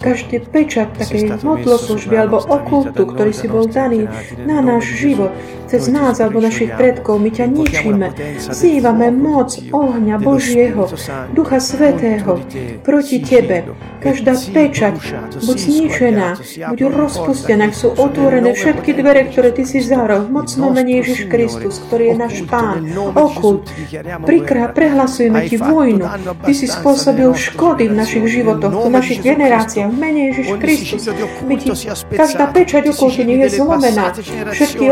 Každý pečat takej modloslužby alebo okultu, ktorý si bol daný na náš život, cez nás alebo našich predkov, my ťa ničíme. Vzývame moc ohňa Božieho, Ducha Svetého proti Tebe. Každá pečať buď zničená, buď rozpustená, sú otvorené všetky dvere, ktoré Ty si zahrol. V mocnom mene Ježiš Kristus, ktorý je náš Pán, okult. Prikrá, prehlasujeme Ti vojnu. Ty si spôsobil škody v našich životoch, v našich generáciách. V mene Ježiš Kristus. My ti, každá pečať okulty nech je zlomená. Všetky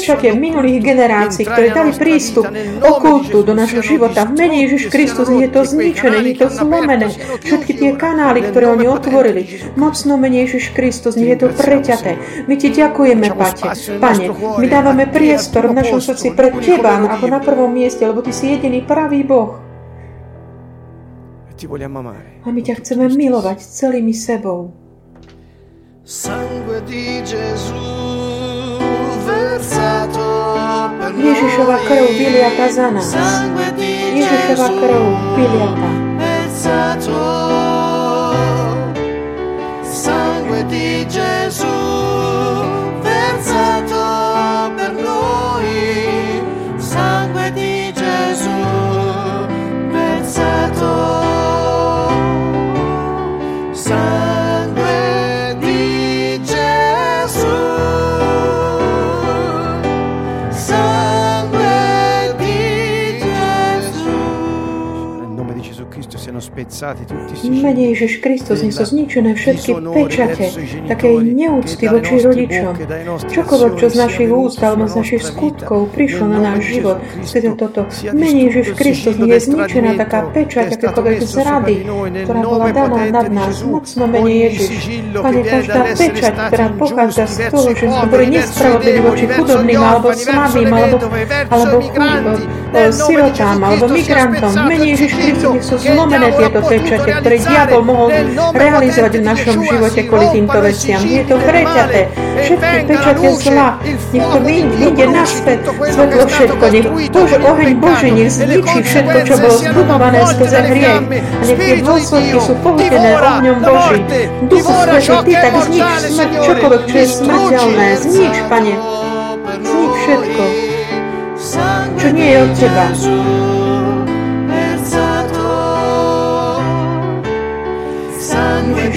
pečate minulých generácií, ktoré dali prístup okultu do našho života. V mene Ježiš Kristus je to zničené, je to zlomené. Všetky tie kanály, ktoré oni otvorili. Mocno mene Ježiš Kristus, nie je to preťaté. My ti ďakujeme, Pate. Pane, my dávame priestor v našom srdci pred Teba ako na prvom mieste, lebo Ty si jediný pravý Boh. A my ťa chceme milovať celými sebou. Sangue di Gesù Ježišova krv vyliata za nás. Ježišova krv vyliata. Sangue di Gesù Menej Ježiš Kristus, sú zničené všetky pečate takej neúcty voči rodičom. Čokoľvek, čo z našich úst alebo z našich skutkov prišlo na náš život, skrze toto. Menej Ježiš Kristus, nech je zničená taká pečať, akékoľvek zrady, ktorá bola daná nad nás. Mocno menej Ježiš. Pane, každá pečať, ktorá pochádza z toho, že sme boli nespravodliví voči chudobným, alebo slabým, alebo, alebo chudobným, sirotám, alebo migrantom. Menej Ježiš Kristus, nech sú zlomené tieto pečate, ktoré diabol mohol realizovať v našom živote kvôli týmto veciam. Je to preťaté. Všetky pečate zla, nech to vyjde naspäť, svetlo všetko, nech Bož, oheň Boží nech zničí všetko, čo bolo zbudované skrze hriech. A nech tie dôsledky sú pohodené ohňom Boží. Duchu Svetý, Ty tak znič smrť, čokoľvek, čo je smrteľné. Znič, Pane. Znič všetko, čo nie je od Teba.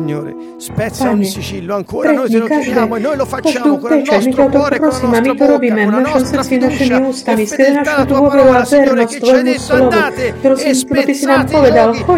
nás. spezza ogni sigillo ancora noi te lo chiediamo e noi lo facciamo con il nostro cuore con la nostra bocca con la nostra fiducia e fedeltà alla tua parola Signore che ci hai detto andate e spezzate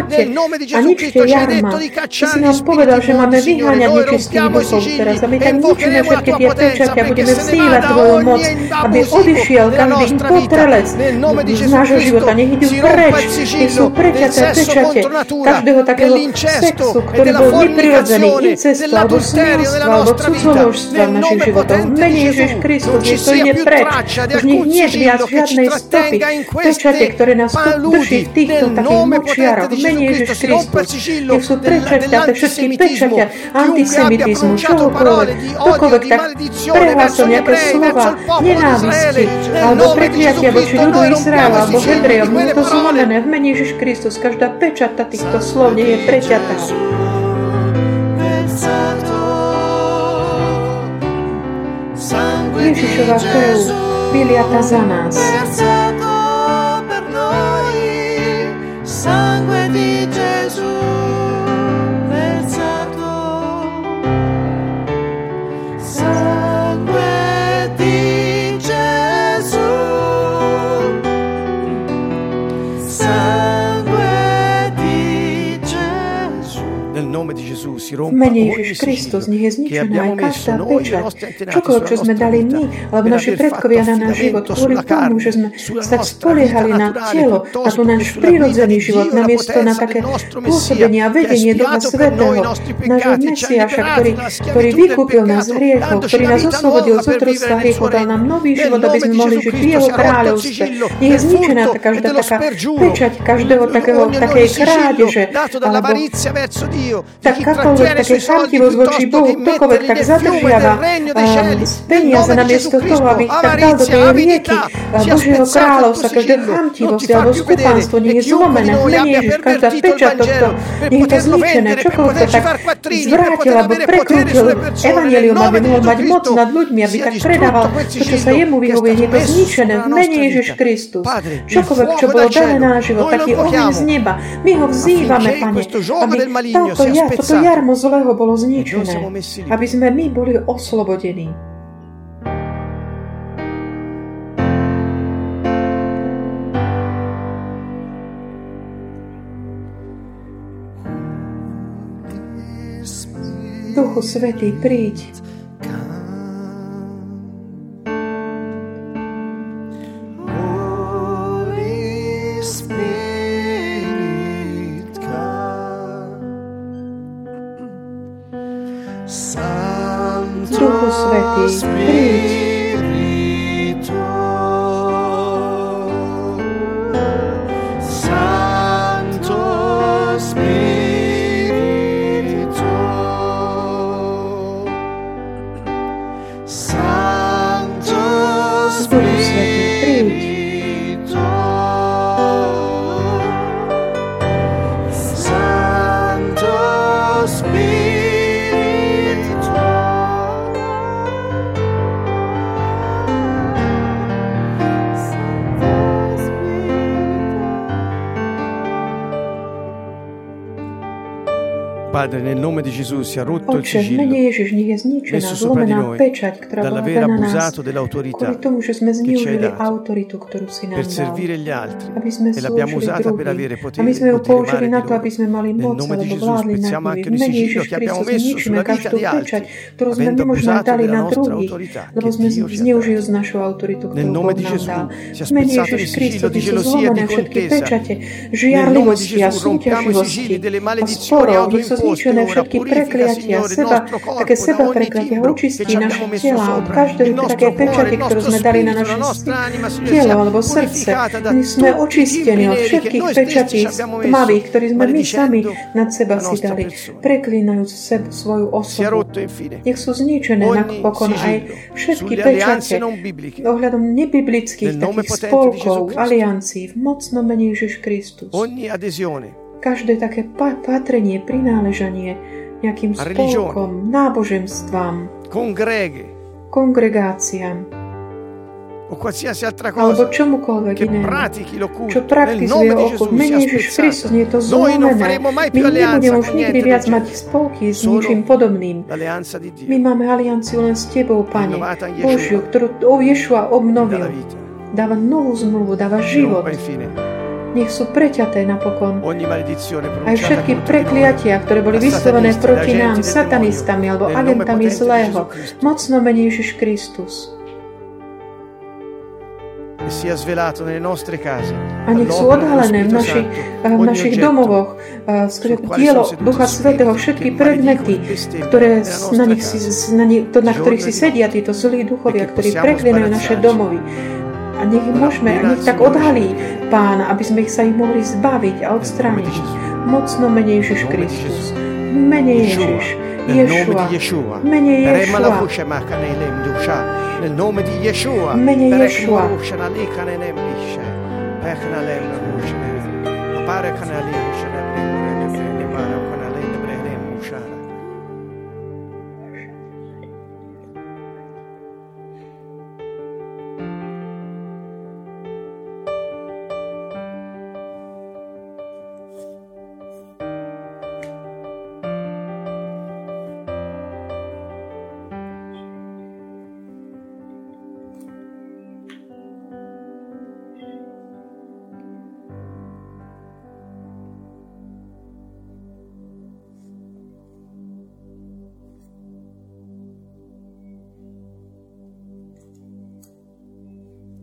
nel nome di Gesù Cristo ci hai detto di cacciare gli spiriti immondi Signore noi rompiamo i sigilli e invocheremo la tua potenza perché se ne vada ogni abusivo della nostra vita nel nome di Gesù Cristo si rompa il sigillo del sesso contro natura dell'incesto e della fornicazione incestu, alebo smilstva, alebo cudzoložstva v našich životoch. Menej Ježiš Kristus, nech to ide preč. Už nech nie je viac žiadnej stopy, pečate, ktoré nás drží v týchto takých močiaroch. Menej Ježiš Kristus, nech sú prečaťaté všetky pečatia antisemitizmu, čohokoľvek, ktokoľvek tak prehlásil nejaké slova nenávisti, alebo prekliatia voči ľudu Izraela, alebo Hebrejom, je to zlomené v mene Ježiš Kristus. Každá pečata týchto slov nie je preťatá. Ježišova krv vyliata za nás. Mene Ježiš Kristus, nech je zničená aj každá pečať, čokoľvek, čo sme dali my, alebo naši predkovia na náš život, kvôli tomu, že sme tak spoliehali na telo, na to náš prírodzený život, namiesto na také pôsobenie a vedenie Ducha Svetého, nášho Mesiaša, ktorý, ktorý vykúpil nás z hriechov, ktorý nás oslobodil z otroctva hriechov, dal nám nový život, aby sme mohli žiť v Jeho kráľovstve. Nech je zničená tá každá taká pečať každého takého, takej krádeže, alebo tak akoľvek také chamtivosť voči Bohu, ktokoľvek tak zadržiava peniaze namiesto toho, aby tak dal do tej rieky Božieho kráľovstva, každé chamtivosť alebo skupánstvo nech je zlomené, v mene Ježiš, každá peča tohto, nech je to zničené, čokoľvek to tak zvrátil alebo prekrútil evanelium, aby mohol mať moc nad ľuďmi, aby tak predával to, čo sa jemu vyhovuje, nech je to zničené. V mene Ježiš Kristus. Čokoľvek, čo bolo dané na život, taký oheň z neba, my ho vzývame, Pane, aby táto, ja, toto jarmo zlého bolo zničené, aby sme my boli oslobodení. Duchu Svetý, príď Oče, v sigillo mene Ježiš, nech je zničená zlomená pečať, ktorá bola daná nás kvôli tomu, že sme zneužili autoritu, ktorú si nám dal. Aby sme e slúžili druhým. A my sme ju použili na to, aby sme mali moc, alebo vládli nad nimi. V mene Ježiš Kristus zničíme každú pečať, ktorú sme nemožno dali na druhých, lebo sme zneužili z našu autoritu, ktorú Boh nám dal. V mene Ježiš Kristus di sú e zlomené všetky pečate žiarlivosti a súťaživosti a sporov. Nech sú zničené všetky Purifica, prekliatia, seba, také seba prekliatia, očistí naše tela od každej také pečate, il ktorú sme dali na naše telo alebo srdce. My sme očistení od všetkých pečatí tmavých, ktorí sme my sami nad seba si dali, preklínajúc seb, svoju osobu. Nech sú zničené napokon aj všetky pečate ohľadom nebiblických takých spolkov, aliancií v mocnom mene Ježiš Kristus. Každé také pa- patrenie, prináležanie religione. spolkom, náboženstvám, congreghe kongregáciám o qualsiasi altra alebo cosa čomukoľvek che inému. pratichi čo l'occulto praktizuje nome di okult. Gesù Mene sia Ježiš Kristus, nie je to zlomené. My nebudeme už nikdy viac mať spolky s ničím podobným. My máme alianciu len s Tebou, Pane, Božiu, ktorú o Ješua obnovil. Dáva novú zmluvu, dáva život. Nech sú preťaté napokon. Aj všetky prekliatia, ktoré boli vyslovené proti nám, satanistami alebo agentami zlého, mocno mene Ježiš Kristus. A nech sú odhalené v Santo, eh, v našich domovoch eh, dielo Ducha Svetého, všetky predmety, ktoré na, nich si, na, ni- to, na ktorých si di sedia títo zlí duchovia, E ktorí possiamo preklinujú naše domovy. A nech ich môžeme, nech tak odhalí Gesù. Pán, aby sme sa ich mohli zbaviť a odstrániť. Mocno mene Ježiš Kristus. Gesù. Mene Yeshua. Ježiš. Ješua. di Yeshua. Mene Rema la Ješua.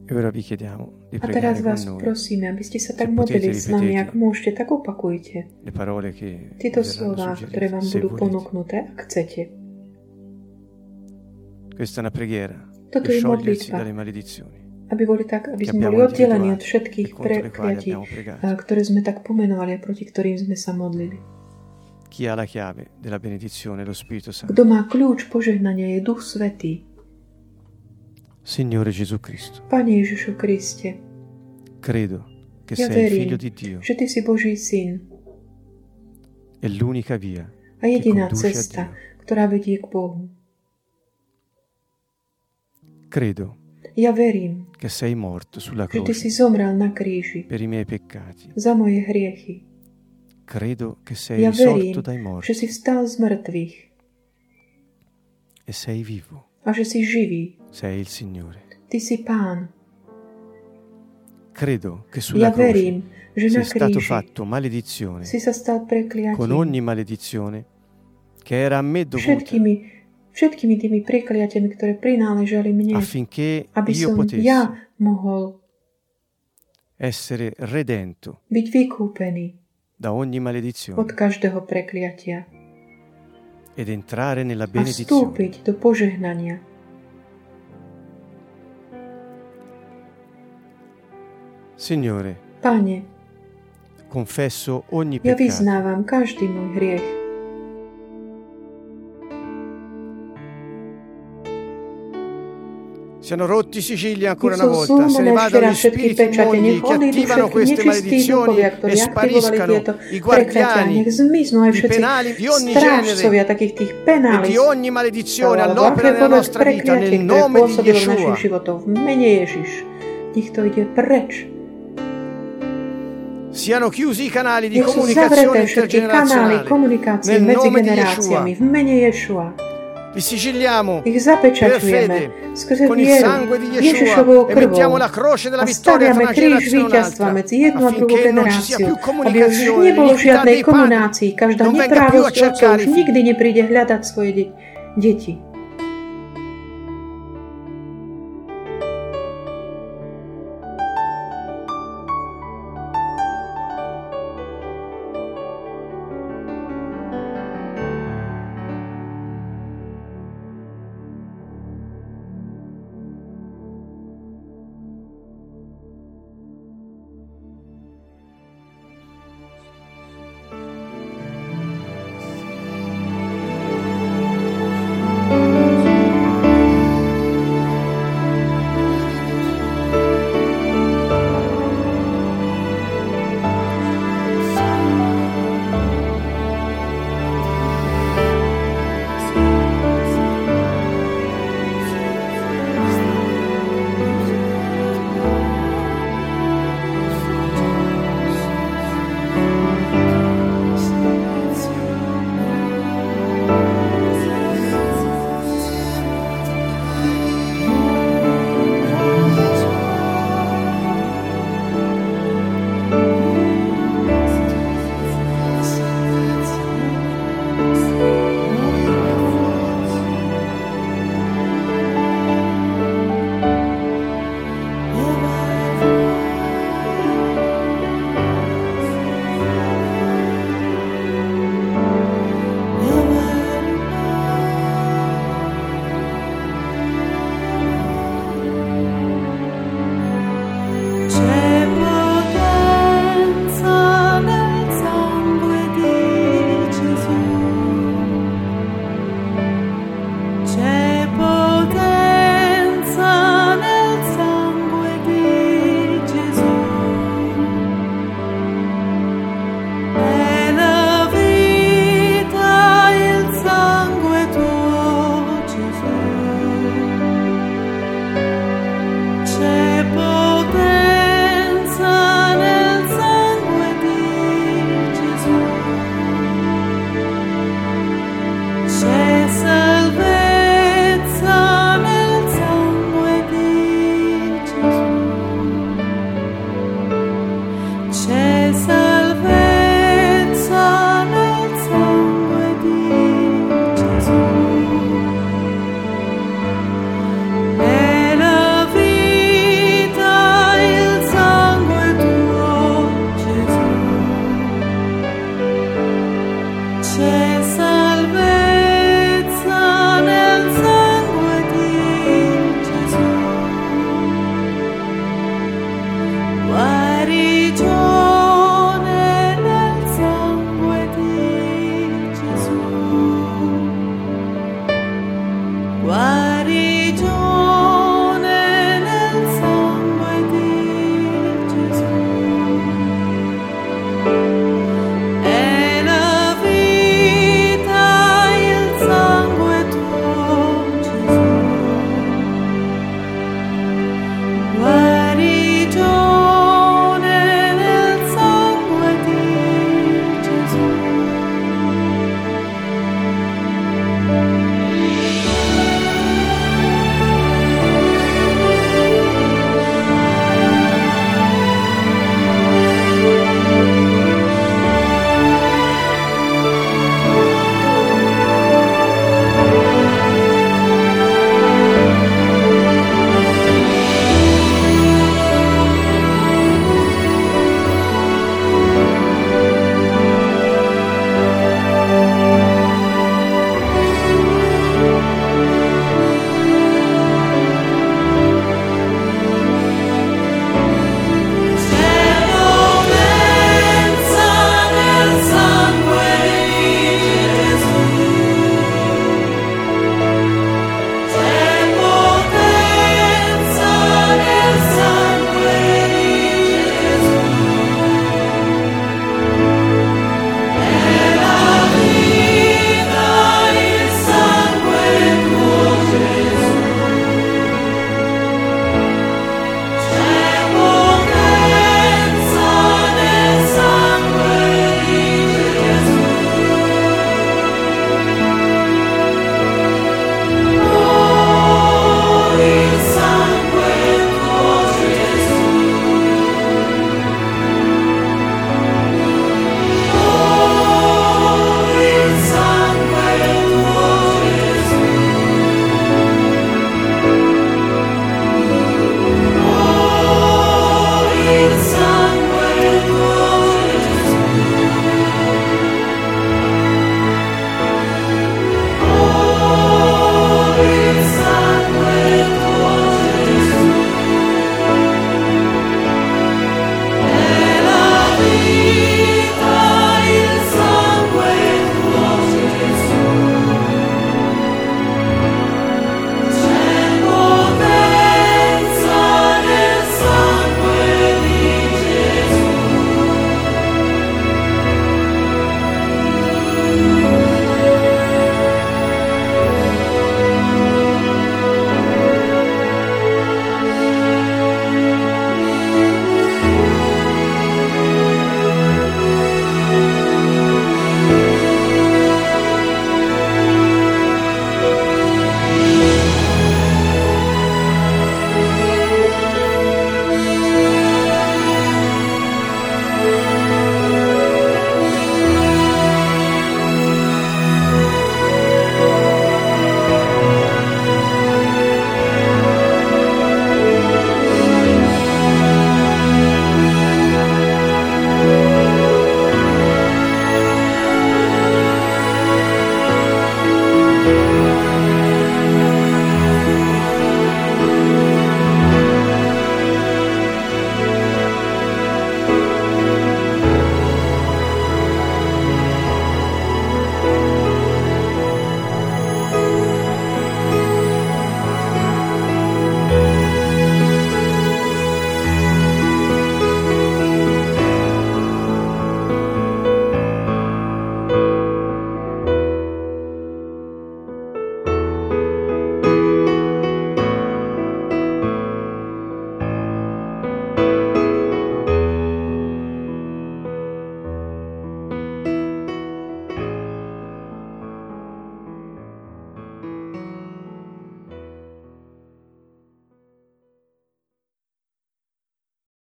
A teraz vás prosíme, aby ste sa tak modlili s nami, ak môžete, tak opakujte tieto slova, ktoré vám budú ponúknuté, ak chcete. Toto je modlitba. Aby boli tak, aby sme boli oddelení od všetkých e prekliatí, a ktoré sme tak pomenovali a proti ktorým sme sa modlili. Kto má kľúč požehnania je Duch Svetý. Signore Gesù Cristo, Pane Ježišu Kriste, credo che Ja sei il verím, Figlio di Dio že Ty si Boží syn e l'unica via a jediná cesta, ktorá vedie k Bohu. Credo Ja verím, che sei morto sulla že Ty si croce zomrel na kríži per i miei peccati. za moje hriechy. Credo che sei Ja risorto verím, dai že morti si vstal z mŕtvych e sei vivo. a že si živý. Sei il Signore. Si Pán. Credo che sulla Ja croce sei stato fatto maledizione con ogni maledizione che era a me dovuta Všetkými, tými prekliatiami, ktoré prináležali mne, affinché aby io som potessi ja mohol essere redento byť vykúpený da ogni maledizione od každého prekliatia ed entrare nella a benedizione. vstúpiť do požehnania. Signore, Pane, confesso ogni ja peccato vyznávam každý môj hriech. Siano rotti i sigilli ancora Nech una sú volta, se ne zlomené vadano ešte gli raz všetky spiriti pečate, immondi nech che odídu attivano všetky queste nečistí maledizioni duchovia, e ktorí aktivovali spariscano tieto i prekliatia. guardiani Nech zmiznú aj i všetci penali di ogni genere strážcovia takých tých e penális. di ogni maledizione alebo all'opera nella akékoľvek nostra vita prekliatie, nel ktoré nome di pôsobilo v Yeshua. našich životoch. V mene Ježiš. Nech to ide preč. Siano chiusi i canali di comunicazione intergenerazionale. komunikácie medzi generáciami v mene Ješua. Li sigilliamo. Ich zapečaťujeme skrze vieru Ježišovou e krvou a staviame kríž víťazstva medzi jednu a druhú generáciu, aby už nebolo žiadnej komunácii, každá neprávosť otcov už nikdy nepríde hľadať svoje deti. chances.